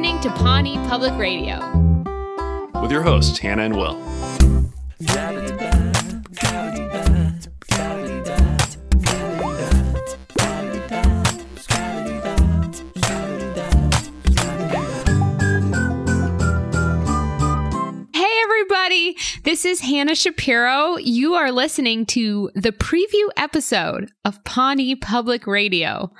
listening to Pawnee Public Radio. With your hosts, Hannah and Will. This is Hannah Shapiro. You are listening to the preview episode of Pawnee Public Radio,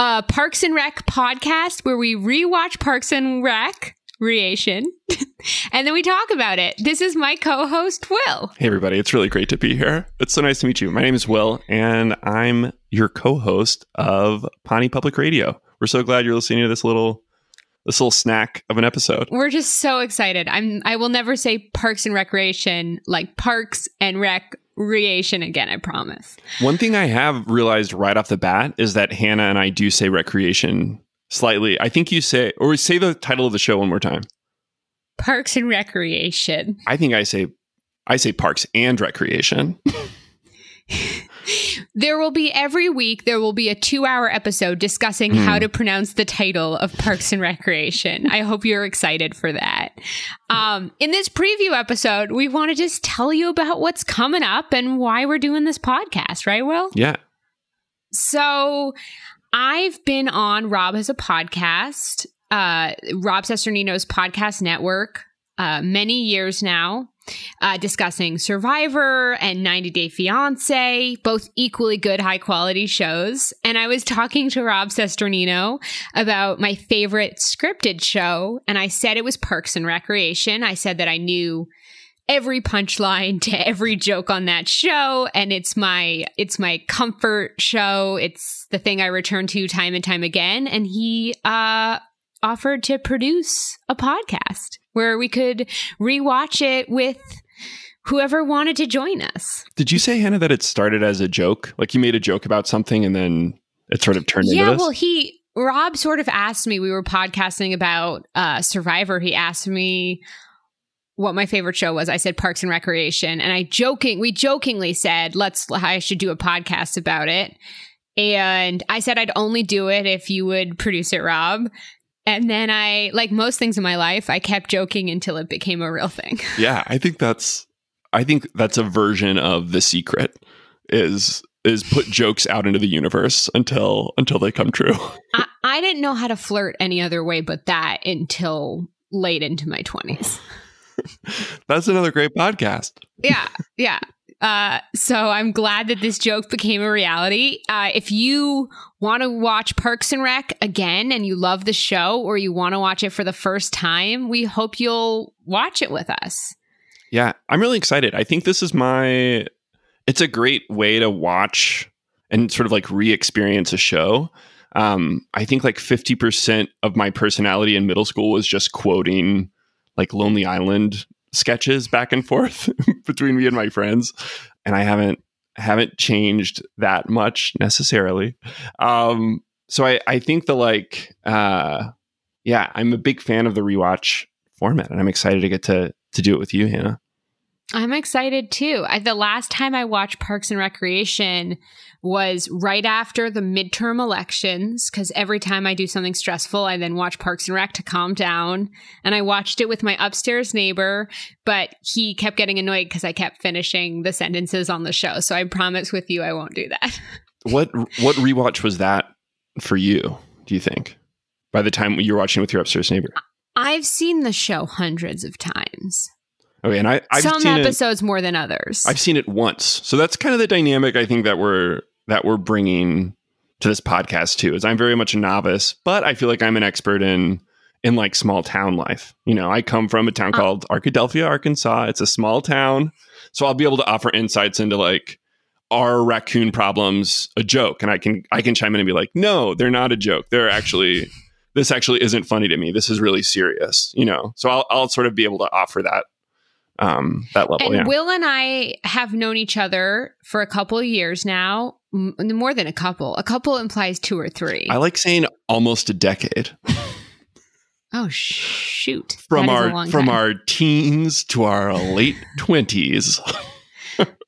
a Parks and Rec podcast where we rewatch Parks and Rec Creation and then we talk about it. This is my co host, Will. Hey, everybody. It's really great to be here. It's so nice to meet you. My name is Will, and I'm your co host of Pawnee Public Radio. We're so glad you're listening to this little this little snack of an episode. We're just so excited. I'm I will never say parks and recreation like parks and Rec recreation again, I promise. One thing I have realized right off the bat is that Hannah and I do say recreation slightly. I think you say or say the title of the show one more time. Parks and recreation. I think I say I say parks and recreation. There will be every week, there will be a two hour episode discussing mm. how hmm. to pronounce the title of Parks and Recreation. I hope you're excited for that. Um, in this preview episode, we want to just tell you about what's coming up and why we're doing this podcast, right, Will? Yeah. So I've been on Rob has a podcast, uh, Rob Cesternino's podcast network, uh, many years now uh, discussing Survivor and 90 Day Fiance, both equally good, high quality shows. And I was talking to Rob Cesternino about my favorite scripted show, and I said it was Parks and Recreation. I said that I knew every punchline to every joke on that show and it's my it's my comfort show it's the thing i return to time and time again and he uh offered to produce a podcast where we could rewatch it with whoever wanted to join us. Did you say, Hannah, that it started as a joke? Like you made a joke about something and then it sort of turned yeah, into this? well, he, Rob sort of asked me, we were podcasting about uh, Survivor. He asked me what my favorite show was. I said Parks and Recreation. And I joking, we jokingly said, let's, I should do a podcast about it. And I said I'd only do it if you would produce it, Rob. And then I, like most things in my life, I kept joking until it became a real thing. Yeah, I think that's, I think that's a version of the secret is is put jokes out into the universe until until they come true. I, I didn't know how to flirt any other way but that until late into my twenties. that's another great podcast. Yeah, yeah. Uh, so I'm glad that this joke became a reality. Uh, if you want to watch Parks and Rec again and you love the show or you want to watch it for the first time, we hope you'll watch it with us. Yeah, I'm really excited. I think this is my it's a great way to watch and sort of like re-experience a show. Um, I think like 50% of my personality in middle school was just quoting like Lonely Island sketches back and forth between me and my friends, and I haven't haven't changed that much necessarily. Um, so I I think the like uh, yeah, I'm a big fan of the rewatch format, and I'm excited to get to to do it with you, Hannah. I'm excited too. I, the last time I watched Parks and Recreation was right after the midterm elections because every time I do something stressful, I then watch Parks and Rec to calm down. And I watched it with my upstairs neighbor, but he kept getting annoyed because I kept finishing the sentences on the show. So I promise with you, I won't do that. what what rewatch was that for you? Do you think by the time you're watching with your upstairs neighbor? I've seen the show hundreds of times. Okay, and I I've some episodes it, more than others. I've seen it once, so that's kind of the dynamic I think that we're that we're bringing to this podcast too. Is I'm very much a novice, but I feel like I'm an expert in in like small town life. You know, I come from a town uh, called Arkadelphia, Arkansas. It's a small town, so I'll be able to offer insights into like are raccoon problems a joke, and I can I can chime in and be like, no, they're not a joke. They're actually this actually isn't funny to me. This is really serious. You know, so I'll I'll sort of be able to offer that um, that level. And yeah. Will and I have known each other for a couple of years now, m- more than a couple. A couple implies two or three. I like saying almost a decade. oh shoot! From our from our teens to our late twenties.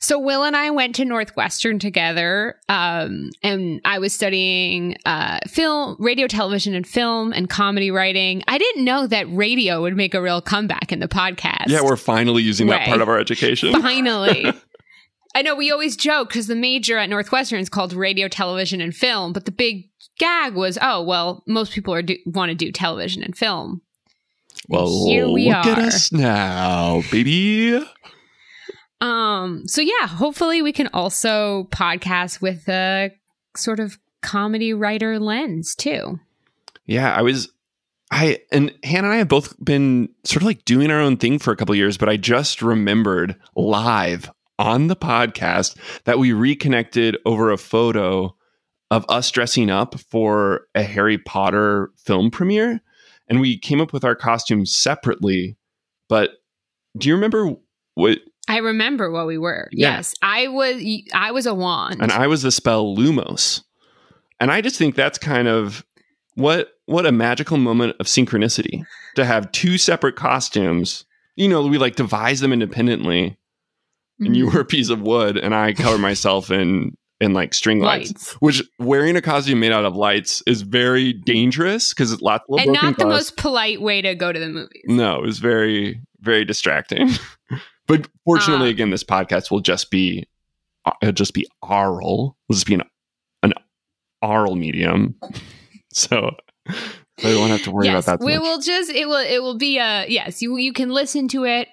so Will and I went to Northwestern together, um, and I was studying uh, film, radio, television, and film, and comedy writing. I didn't know that radio would make a real comeback in the podcast. Yeah, we're finally using that part of our education. finally. I know we always joke because the major at Northwestern is called radio, television, and film, but the big gag was, oh well, most people are do- want to do television and film. Well, Here we look at us now, baby. Um, so yeah, hopefully we can also podcast with a sort of comedy writer lens too. Yeah, I was I and Hannah and I have both been sort of like doing our own thing for a couple years, but I just remembered live on the podcast that we reconnected over a photo of us dressing up for a Harry Potter film premiere. And we came up with our costumes separately. But do you remember what I remember what we were. Yeah. Yes, I was. I was a wand. and I was the spell Lumos. And I just think that's kind of what what a magical moment of synchronicity to have two separate costumes. You know, we like devise them independently, and you Mhm. were a piece of wood, and I cover myself in in like string lights. lights, Which wearing a costume made out of lights is very dangerous because it's lots of and not the most polite way to go to the movies. No, it was very very distracting. but fortunately, Uh, again, this podcast will just be uh, it'll just be oral. It'll just be an an oral medium. so I won't have to worry yes, about that. we much. will just. It will. It will be a yes. You you can listen to it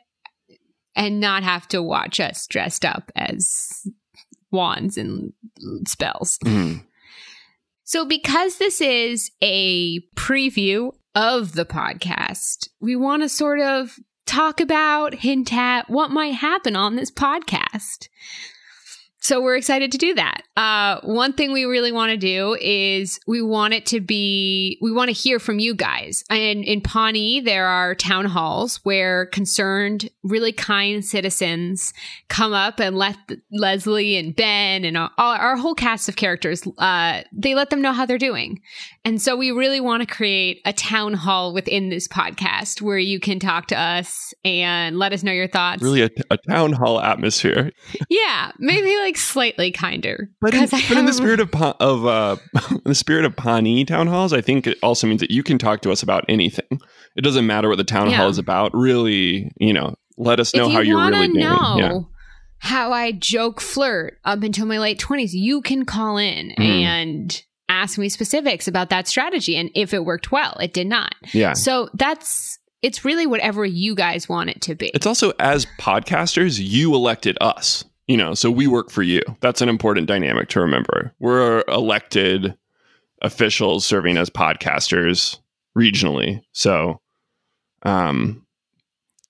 and not have to watch us dressed up as wands and spells. Mhm. So, because this is a preview of the podcast, we want to sort of talk about, hint at what might happen on this podcast. So, we're excited to do that. Uh, one thing we really want to do is we want it to be, we want to hear from you guys. And in Pawnee, there are town halls where concerned, really kind citizens come up and let Leslie and Ben and all, our whole cast of characters, uh, they let them know how they're doing. And so we really want to create a town hall within this podcast where you can talk to us and let us know your thoughts. really a, a town hall atmosphere. Yeah, maybe like slightly kinder. But in, but in the spirit of of uh, in the spirit of Pawnee town halls, I think it also means that you can talk to us about anything. It doesn't matter what the town Yeah. hall is about. Really, you know, let us know you how you're really doing. know Yeah. how I joke flirt up until my late 20s, you can call in Mhm. and ask me specifics about that strategy and if it worked well. It did not. Yeah. So that's it's really whatever you guys want it to be. It's also as podcasters, you elected us. You know, so we work for you. That's an important dynamic to remember. We're elected officials serving as podcasters regionally. So um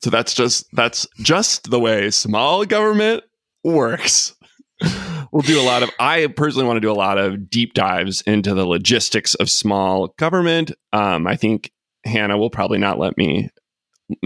so that's just that's just the way small government works. we'll do a lot of I personally want to do a lot of deep dives into the logistics of small government. Um I think Hannah will probably not let me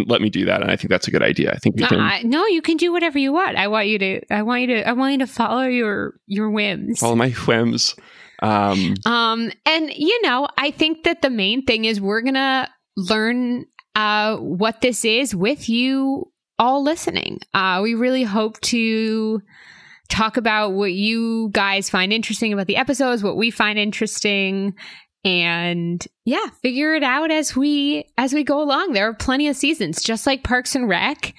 let me do that and I think that's a good idea. I think Uh, can I- no, you can do whatever you want. I want you to. I want you to. I want you to follow your your whims. follow my whims. Um Um, and you know, I think that the main thing is we're gonna learn uh what this is with you all listening. Uh, we really hope to talk about what you guys find interesting about the episodes, what we find interesting, and yeah, figure it out as we as we go along. There are plenty of seasons, just like Parks and Rec.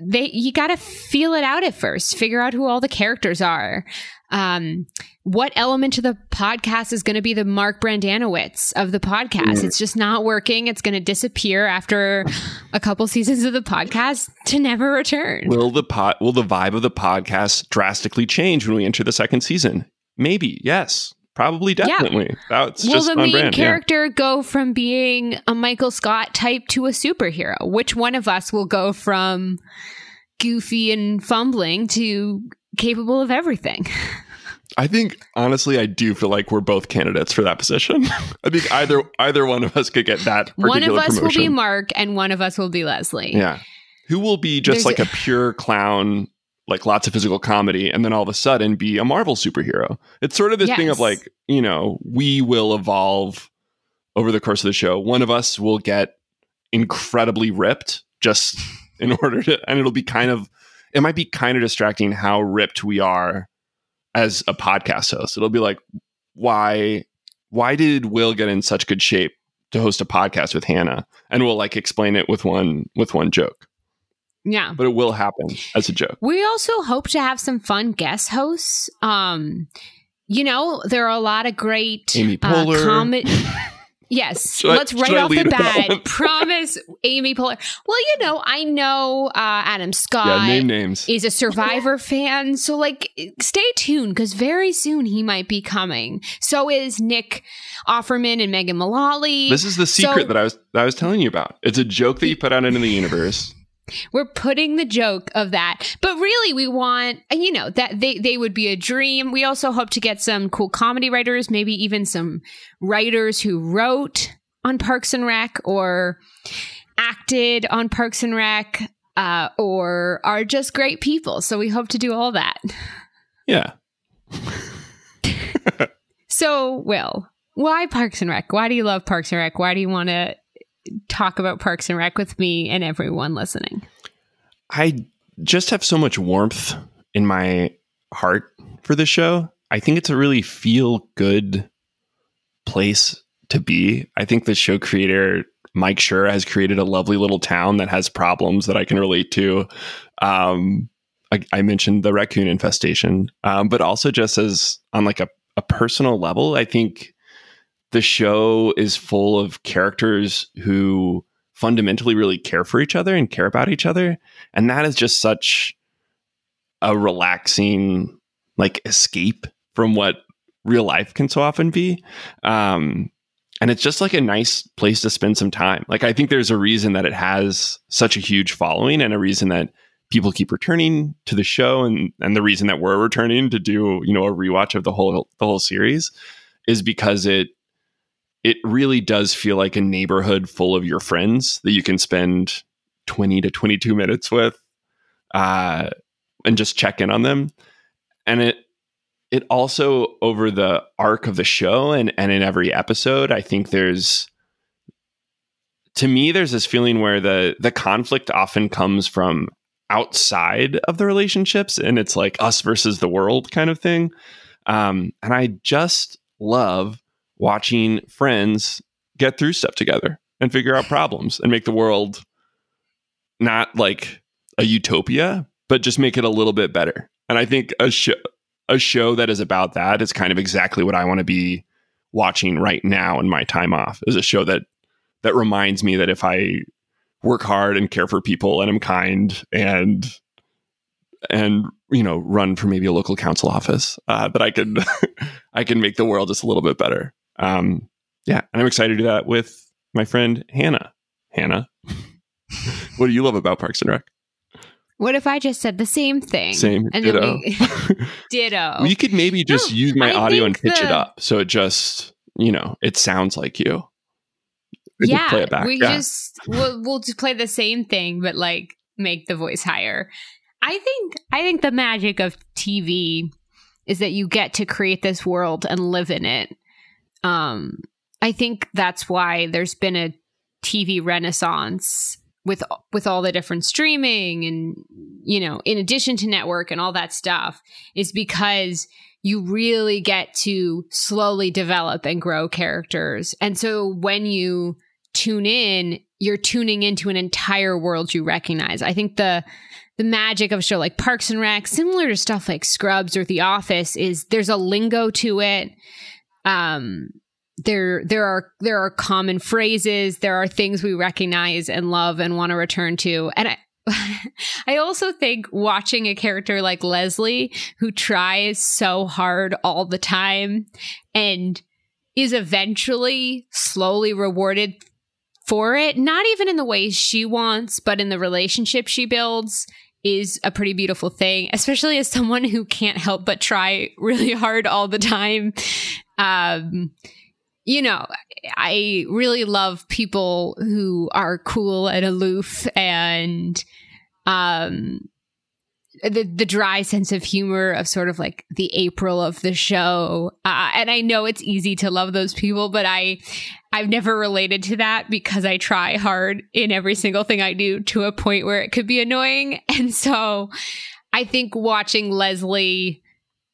They you got to feel it out at first. Figure out who all the characters are. Um, what element of the podcast is going to be the Mark Brendanawicz of the podcast? Mm. It's just not working. It's going to disappear after a couple seasons of the podcast to never return. will the pot will the vibe of the podcast drastically change when we enter the second season? Maybe, yes. Probably definitely. That's Will the main brand. yeah. character go from being a Michael Scott type to a superhero? Which one of us will go from goofy and fumbling to capable of everything? I think honestly, I do feel like we're both candidates for that position. I think either either one of us could get that particular One of us will be promotion. Mark and one of us will be Leslie. yeah, who will be just There's like a pure clown, like lots of physical comedy, and then all of a sudden be a Marvel superhero. It's sort of this thing of like you know we will evolve over the course of the show. One of us will get incredibly ripped just in order to, and it'll be kind of it might be kind of distracting how ripped we are as a podcast host. It'll be like, why why did Will get in such good shape to host a podcast with Hannah? And we'll like explain it with one with one joke. Yeah. But it will happen as a joke. We also hope to have some fun guest hosts. Um, you know, there are a lot of great Amy Poehler. Uh, comedy. Yes, Should let's should right off the lead with that one? bat promise Amy Poehler. Well, you know, I know uh, Adam Scott yeah, name names. is a Survivor fan, so like, stay tuned because very soon he might be coming. So is Nick Offerman and Megan Mullally. This is the secret So- that I was that I was telling you about. It's a joke that you put out into the universe. We're putting the joke of that. But really we want you know that they they would be a dream. We also hope to get some cool comedy writers, maybe even some writers who wrote on Parks and Rec or acted on Parks and Rec uh, or are just great people. So we hope to do all that. Yeah. So, Will, why Parks and Rec? Why do you love Parks and Rec? Why do you want to talk about Parks and Rec with me and everyone listening? I just have so much warmth in my heart for the show. I think it's a really feel good place to be. I think the show creator Mike Schur has created a lovely little town that has problems that I can relate to. Um, I, I mentioned the raccoon infestation, um, but also just as on like a, a personal level, I think the show is full of characters who fundamentally really care for each other and care about each other. And that is just such a relaxing like escape from what real life can so often be. Um and it's just like a nice place to spend some time. Like i think there's a reason that it has such a huge following and a reason that people keep returning to the show and and the reason that we're returning to do you know a rewatch of the whole the whole series is because it it really does feel like a neighborhood full of your friends that you can spend 20 to 22 minutes with uh, and just check in on them. And it it also over the arc of the show and and in every episode i think there's to me there's this feeling where the the conflict often comes from outside of the relationships and it's like us versus the world kind of thing. Um, and i just love watching friends get through stuff together and figure out problems and make the world not like a utopia, but just make it a little bit better. And I think a show a show that is about that is kind of exactly what I want to be watching right now in my time off. Is a show that that reminds me that if I work hard and care for people and I'm kind and and you know run for maybe a local council office uh, that I can I can make the world just a little bit better. Um, yeah, and I'm excited to do that with my friend Hannah. Hannah, what do you love about Parks and Rec? What if I just said the same thing? Same, And ditto. then we ditto. You could maybe just No, use my I audio and pitch it up so it just you know it sounds like you. We yeah, play it back. we yeah. just we'll, we'll just play the same thing, but like make the voice higher. I think I think the magic of TV is that you get to create this world and live in it. Um, I think that's why there's been a TV renaissance with with all the different streaming and you know, in addition to network and all that stuff, is because you really get to slowly develop and grow characters. And so when you tune in, you're tuning into an entire world you recognize. I think the the magic of a show like Parks and Rec, similar to stuff like Scrubs or The Office, is there's a lingo to it. Um, there there are there are common phrases, there are things we recognize and love and want to return to. And I I also think watching a character like Leslie who tries so hard all the time and is eventually slowly rewarded for it, not even in the ways she wants, but in the relationship she builds, is a pretty beautiful thing, especially as someone who can't help but try really hard all the time. Um, you know, I really love people who are cool and aloof and um the the dry sense of humor of sort of like the April of the show. Uh, and I know it's easy to love those people, but I I've never related to that because I try hard in every single thing I do to a point where it could be annoying. And so I think watching Leslie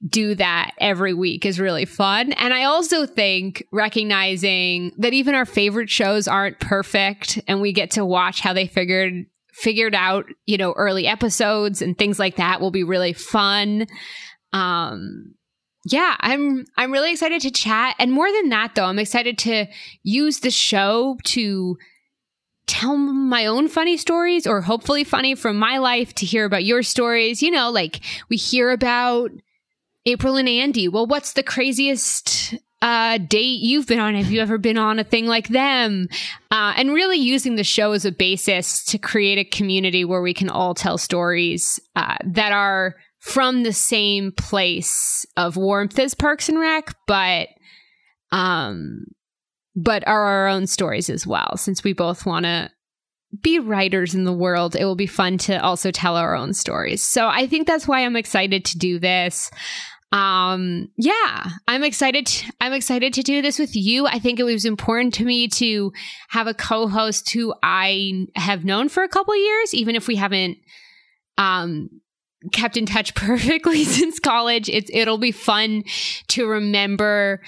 do that every week is really fun. And I also think recognizing that even our favorite shows aren't perfect and we get to watch how they figured figured out, you know, early episodes and things like that will be really fun. Um yeah, I'm I'm really excited to chat and more than that though, I'm excited to use the show to tell my own funny stories or hopefully funny from my life to hear about your stories. You know, like we hear about April and Andy. Well, what's the craziest uh, date you've been on? Have you ever been on a thing like them? Uh, and really using the show as a basis to create a community where we can all tell stories uh, that are from the same place of warmth as Parks and Rec, but um, but are our own stories as well. Since we both want to be writers in the world, it will be fun to also tell our own stories. So I think that's why I'm excited to do this. Um yeah i'm excited i'm excited to do this with you. I think it was important to me to have a co-host who i have known for a couple years even if we haven't um kept in touch perfectly since college. It's it'll be fun to remember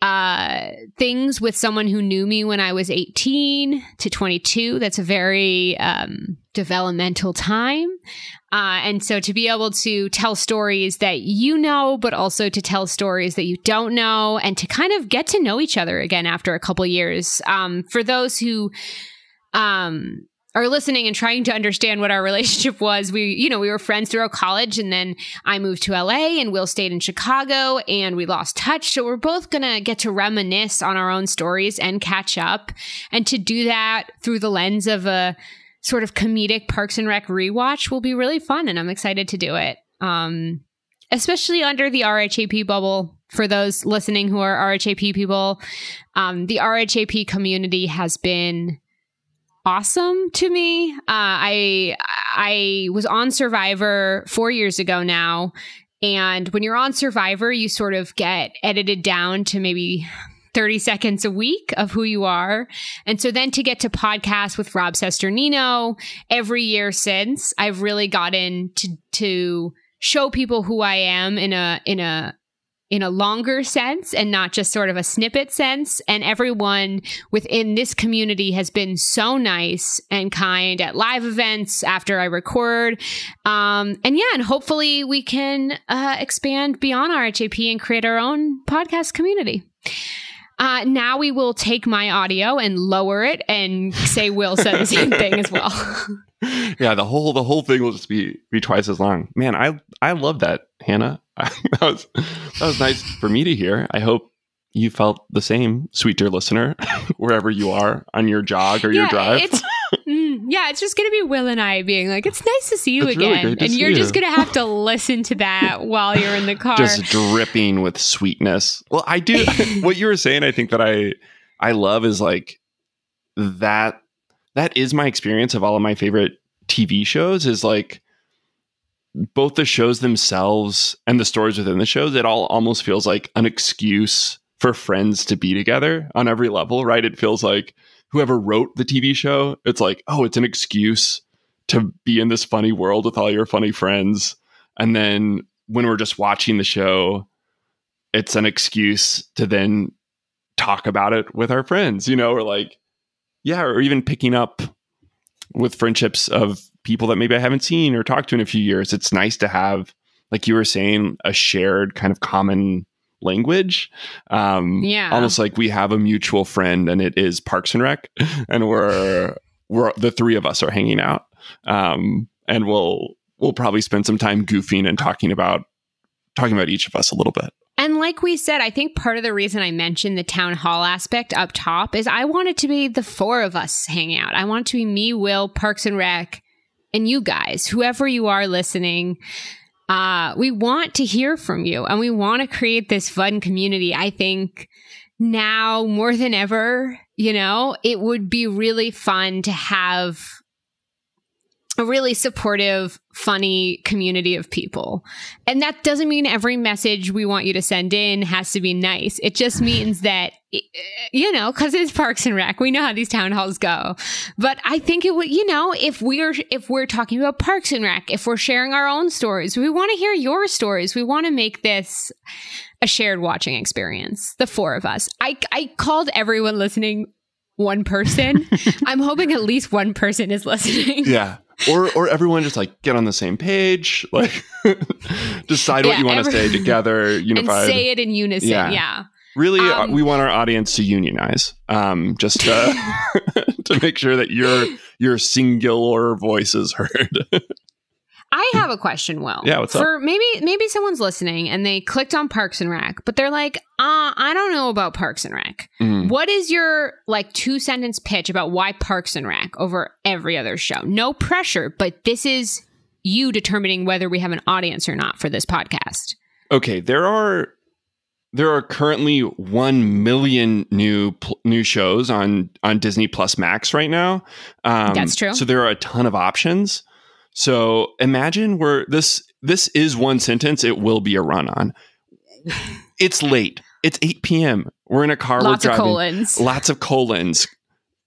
uh, things with someone who knew me when I was 18 to 22. That's a very um, developmental time. Uh, and so to be able to tell stories that you know, but also to tell stories that you don't know and to kind of get to know each other again after a couple years. Um, for those who, um, are listening and trying to understand what our relationship was. We, you know, we were friends throughout college and then I moved to LA and Will stayed in Chicago and we lost touch. So we're both going to get to reminisce on our own stories and catch up and to do that through the lens of a sort of comedic Parks and Rec rewatch will be really fun and I'm excited to do it. Um, especially under the RHAP bubble. For those listening who are RHAP people, um, the RHAP community has been awesome to me. Uh, I I was on Survivor four years ago now, and when you're on Survivor, you sort of get edited down to maybe 30 seconds a week of who you are. And so then to get to podcast with Rob Cesternino every year since, I've really gotten to to show people who I am in a in a in a longer sense and not just sort of a snippet sense. And everyone within this community has been so nice and kind at live events after I record. Um, and yeah, and hopefully we can uh, expand beyond RHAP and create our own podcast community. Uh, now we will take my audio and lower it and say Will said the same thing as well. yeah, the whole the whole thing will just be be twice as long. Man, I I love that, Hannah. that was that was nice for me to hear. I hope you felt the same, sweet dear listener, wherever you are on your jog or yeah, your drive. It's, mm, yeah, it's just gonna be Will and I being like, "It's nice to see you it's again," really and you're you. just gonna have to listen to that while you're in the car, just dripping with sweetness. Well, I do. what you were saying, I think that I I love is like that that is my experience of all of my favorite TV shows is like both the shows themselves and the stories within the shows, it all almost feels like an excuse for friends to be together on every level, right? It feels like whoever wrote the TV show, it's like, oh, it's an excuse to be in this funny world with all your funny friends. And then when we're just watching the show, it's an excuse to then talk about it with our friends, you know, or like, yeah, or even picking up with friendships of people that maybe I haven't seen or talked to in a few years. It's nice to have, like you were saying, a shared kind of common language. Um, yeah, almost like we have a mutual friend, and it is Parks and Rec, and we're we're the three of us are hanging out, um, and we'll we'll probably spend some time goofing and talking about talking about each of us a little bit. And like we said, I think part of the reason I mentioned the town hall aspect up top is I want it to be the four of us hanging out. I want it to be me, Will, Parks and Rec, and you guys, whoever you are listening. Uh, we want to hear from you and we want to create this fun community. I think now more than ever, you know, it would be really fun to have a really supportive, funny community of people. And that doesn't mean every message we want you to send in has to be nice. It just means that, you know, because it's Parks and Rec, we know how these town halls go. But I think it would, you know, if we're if we're talking about Parks and Rec, if we're sharing our own stories, we want to hear your stories. We want to make this a shared watching experience. The four of us. I I called everyone listening one person. I'm hoping at least one person is listening. Yeah or or everyone just like get on the same page, like decide what you want to say together, unified, and say it in unison. Yeah, yeah. Really, uh, um, we want our audience to unionize, um, just to, to make sure that your your singular voice is heard. I have a question, Will. Yeah, what's For up? maybe maybe someone's listening and they clicked on Parks and Rec, but they're like, uh, I don't know about Parks and Rec. Mm. What is your like two sentence pitch about why Parks and Rec over every other show? No pressure, but this is you determining whether we have an audience or not for this podcast. Okay, there are there are currently 1 million new pl- new shows on on Disney Plus Max right now. Um, That's true. So there are a ton of options. So imagine where this this is one sentence. It will be a run on. It's late. It's 8 p.m. We're in a car. Lots we're driving, of colons. Lots of colons,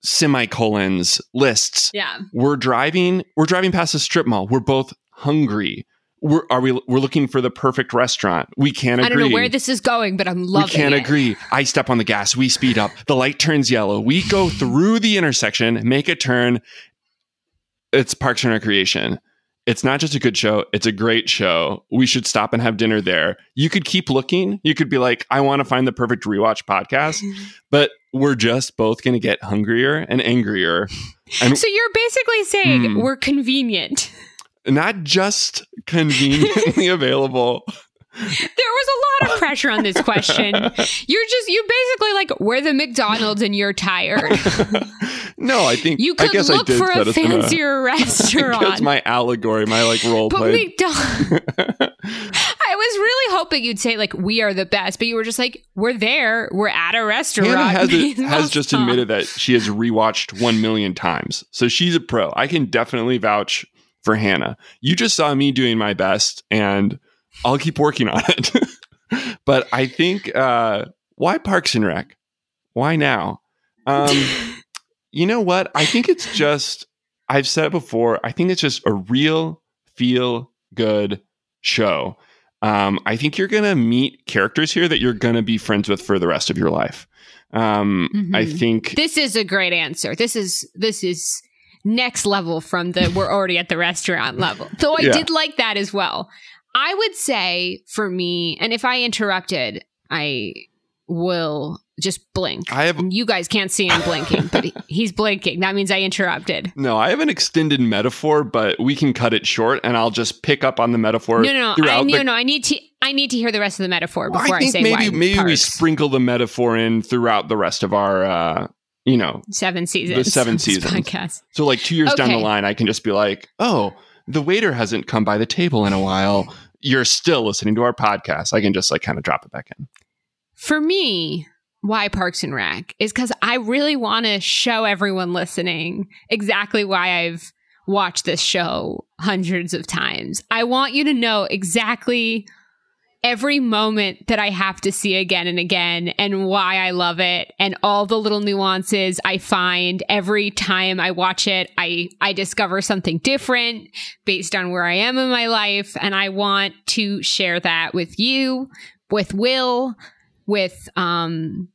semicolons, lists. Yeah. We're driving. We're driving past a strip mall. We're both hungry. We're are we? We're looking for the perfect restaurant. We can't agree. I don't know where this is going, but I'm loving. It. We can't it. agree. I step on the gas. We speed up. The light turns yellow. We go through the intersection, make a turn, it's Parks and Recreation. It's not just a good show, it's a great show. We should stop and have dinner there. You could keep looking. You could be like, I want to find the perfect rewatch podcast, but we're just both going to get hungrier and angrier. And so you're basically saying mm, we're convenient. Not just conveniently available, there was a lot of pressure on this question. You're just you basically like we're the McDonald's and you're tired. no, I think you could I guess look I for a fancier restaurant. That's my allegory, my like role but play. McDonald's. I was really hoping you'd say like we are the best, but you were just like we're there, we're at a restaurant. Hannah has, a, has just admitted that she has rewatched one million times, so she's a pro. I can definitely vouch for Hannah. You just saw me doing my best and I'll keep working on it. but I think uh, why Parks and Rec? Why now? Um, you know what? I think it's just I've said it before. I think it's just a real feel good show. Um, I think you're going to meet characters here that you're going to be friends with for the rest of your life. Um, mm-hmm. I think this is a great answer. This is this is next level from the we're already at the restaurant level. Though I yeah. did like that as well. I would say for me, and if I interrupted, I will just blink. I have you guys can't see him blinking, but he's blinking. That means I interrupted. No, I have an extended metaphor, but we can cut it short, and I'll just pick up on the metaphor. No, no, no. I, no, the- no. I need to. I need to hear the rest of the metaphor before well, I, I, say maybe maybe we sprinkle the metaphor in throughout the rest of our. uh you know, seven seasons. The seven seasons. Podcast. So, like two years okay. down the line, I can just be like, "Oh, the waiter hasn't come by the table in a while, you're still listening to our podcast. I can just like kind of drop it back in. For me, why Parks and Rec is because I really want to show everyone listening exactly why I've watched this show hundreds of times. I want you to know exactly every moment that I have to see again and again and why I love it and all the little nuances I find every time I watch it I I discover something different based on where I am in my life. And I want to share that with you with Will with um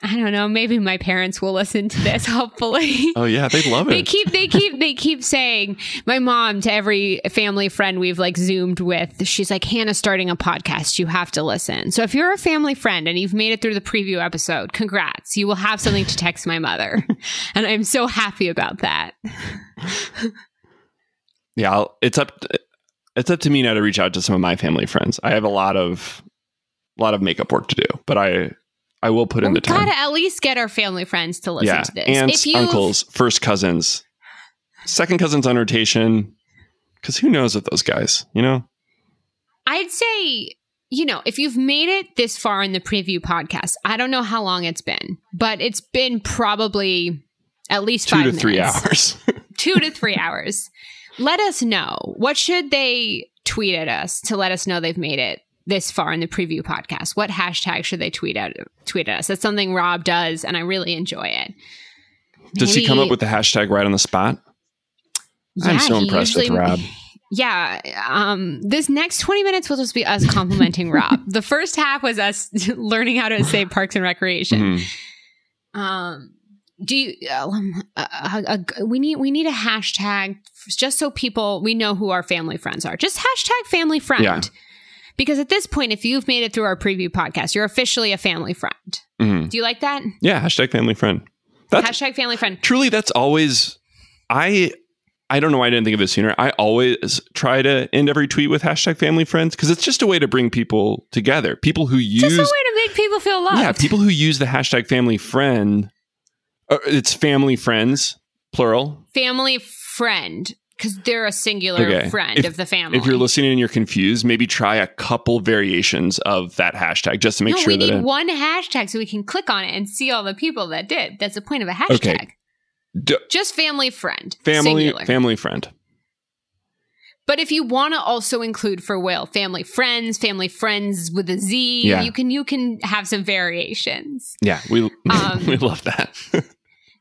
I don't know. Maybe my parents will listen to this. Hopefully. Oh yeah, they love it. they keep they keep they keep saying my mom to every family friend we've like zoomed with. She's like Hannah's starting a podcast. You have to listen. So if you're a family friend and you've made it through the preview episode, congrats. You will have something to text my mother, and I'm so happy about that. yeah, I'll, it's up. To, it's up to me now to reach out to some of my family friends. I have a lot of a lot of makeup work to do, but I I will put well, in the time. Gotta at least get our family friends to listen yeah, to this. Aunts, uncles, first cousins, second cousins on rotation. Because who knows with those guys, you know? I'd say, you know, if you've made it this far in the preview podcast, I don't know how long it's been, but it's been probably at least two five to minutes. three hours. two to three hours. Let us know. What should they tweet at us to let us know they've made it this far in the preview podcast? What hashtag should they tweet at tweet at us? That's something Rob does, and I really enjoy it. Does he come up with the hashtag right on the spot? I'm so impressed with Rob. Yeah, um, this next 20 minutes will just be us complimenting Rob. The first half was us learning how to say Parks and Recreation. Mhm. Um, do you? Um, uh, uh, uh, we need we need a hashtag just so people we know who our family friends are. Just hashtag family friend. Yeah. Because at this point, if you've made it through our preview podcast, you're officially a family friend. Mhm. Do you like that? Yeah, hashtag family friend. That's hashtag family friend. truly that's always I I don't know why I didn't think of this sooner. I always try to end every tweet with hashtag family friends because it's just a way to bring people together. People who use Just a way to make people feel loved. yeah, people who use the hashtag family friend. Uh, it's family friends plural. family friend because they're a singular Okay. friend If- of the family. If you're listening and you're confused, maybe try a couple variations of that hashtag just to make no, sure we that need it, one hashtag so we can click on it and see all the people that did. That's the point of a hashtag. Okay. D- Just family friend. family singular. family friend. But if you want to also include for Will family friends, family friends with a Z, Yeah. you can you can have some variations. Yeah, we Um, we love that.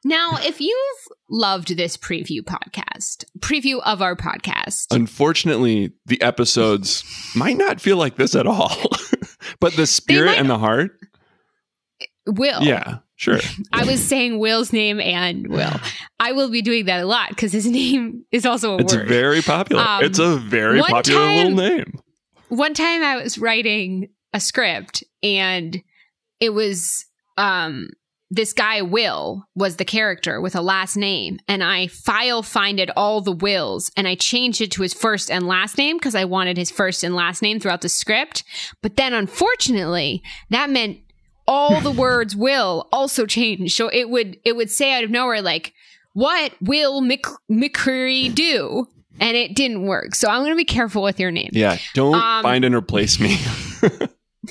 Now, if you've loved this preview podcast, preview of our podcast, Unfortunately, the episodes might not feel like this at all. but the spirit and the heart, Will. yeah, sure. I was saying Will's name and Will. I will be doing that a lot because his name is also a It's word. very popular. Um, it's a very popular time- little name. one time I was writing a script and it was um this guy Will was the character with a last name and I file finded all the Wills and I changed it to his first and last name because I wanted his first and last name throughout the script. But then unfortunately that meant all the words will also change so it would it would say out of nowhere like what will Mc, McCreary do? And it didn't work. So I'm going to be careful with your name. Yeah, don't Um, find and replace me.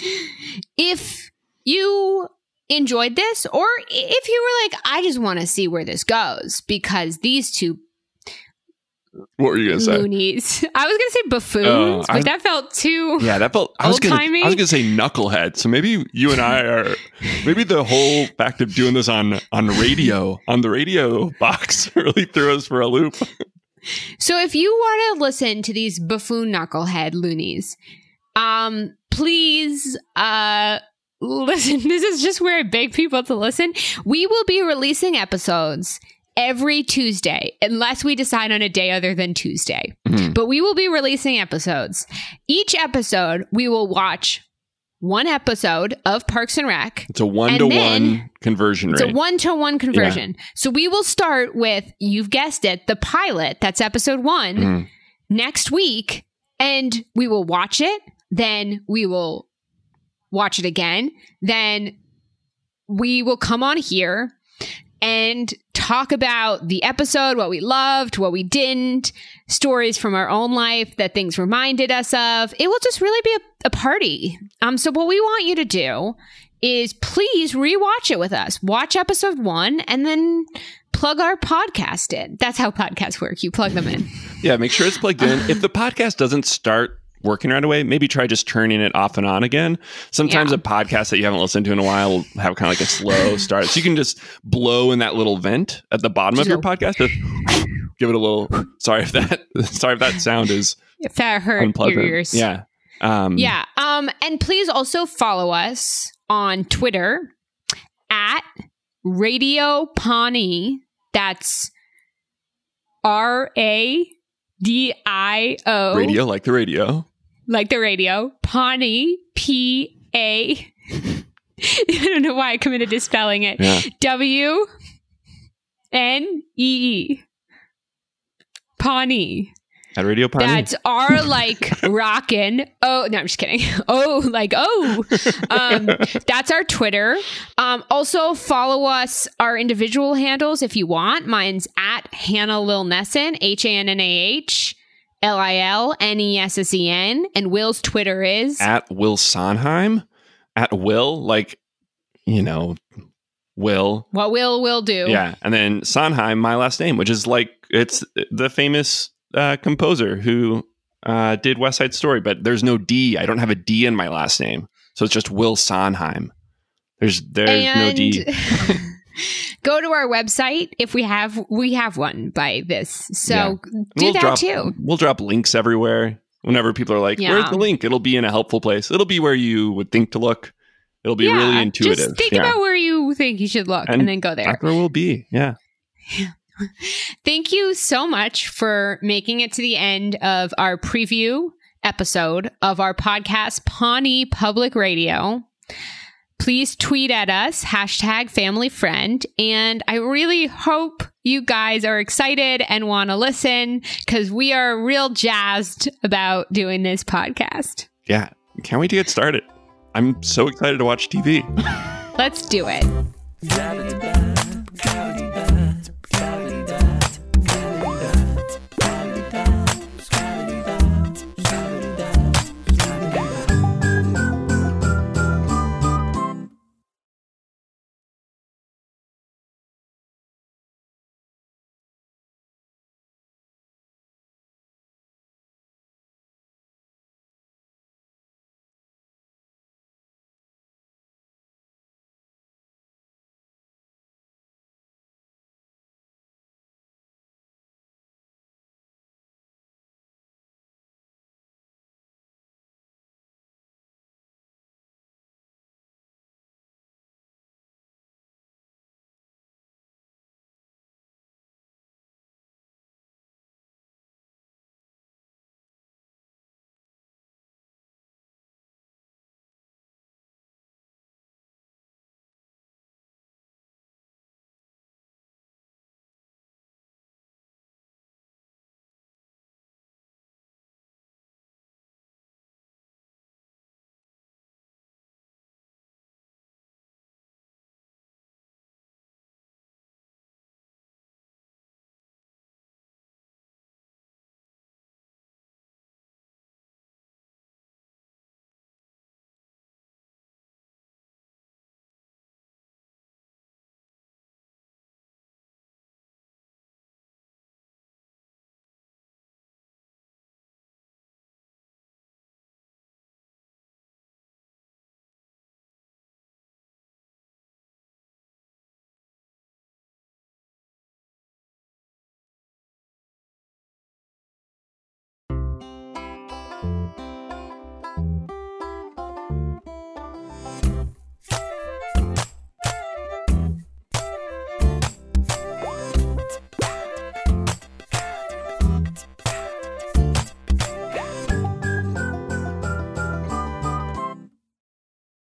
if you enjoyed this or if you were like i just want to see where this goes because these two what were you gonna say? loonies i was gonna say buffoons Oh, but I- that felt too Yeah, that felt. I was gonna. I was gonna say knucklehead. So maybe you and I are. Maybe the whole fact of doing this on on radio on the radio box really threw us for a loop. so if you want to listen to these buffoon knucklehead loonies um please uh listen this is just where i beg people to listen we will be releasing episodes every tuesday unless we decide on a day other than tuesday Mhm. but we will be releasing episodes. Each episode, we will watch one episode of Parks and Rec. It's a one to one conversion It's rate. It's a one to one conversion. So we will start with, you've guessed it, the pilot. That's episode one Mhm. next week. And we will watch it. Then we will watch it again. Then we will come on here and talk about the episode, what we loved, what we didn't, stories from our own life that things reminded us of. It will just really be a, a party. Um, so what we want you to do is please rewatch it with us. Watch episode one and then plug our podcast in. That's how podcasts work. You plug them in. Yeah, make sure it's plugged in. if the podcast doesn't start working right away, maybe try just turning it off and on again. Sometimes Yeah. a podcast that you haven't listened to in a while will have kind of like a slow start. So you can just blow in that little vent at the bottom of your podcast. Just give it a little sorry if that sorry if that sound is If that hurt unpleasant. your ears. Yeah. Um Yeah. Um, and please also follow us on Twitter at Radio Pawnee. That's R A D I O. radio like the radio. Like the radio. Pawnee. P A. I don't know why I committed to spelling it. Yeah. W N E E. Pawnee. At Radio Pawnee. That's R like rockin'. Oh no, I'm just kidding. Oh, like oh. Um, that's our Twitter. Um, also follow us our individual handles if you want. Mine's at Hannah Lil Nessen, H A N N A H L I L N E S S E N, and Will's Twitter is at Will Sonheim. At Will, like you know, Will. What Will will do. Yeah, and then Sonheim, my last name, which is like it's the famous uh, composer who uh, did West Side Story, but there's no D. I don't have a D in my last name, so it's just Will Sonheim. There's there's and no D. go to our website if we have we have one by this. So Yeah. do We'll that drop, too. We'll drop links everywhere. Whenever people are like, Yeah. "Where's the link?" It'll be in a helpful place. It'll be where you would think to look. It'll be really intuitive. Just think yeah. about where you think you should look and, And then go there. That's where we'll be. Yeah. Thank you so much for making it to the end of our preview episode of our podcast, Pawnee Public Radio. Please tweet at us, hashtag family friend. And I really hope you guys are excited and want to listen because we are real jazzed about doing this podcast. Yeah. Can't wait to get started. I'm so excited to watch TV. Let's do it.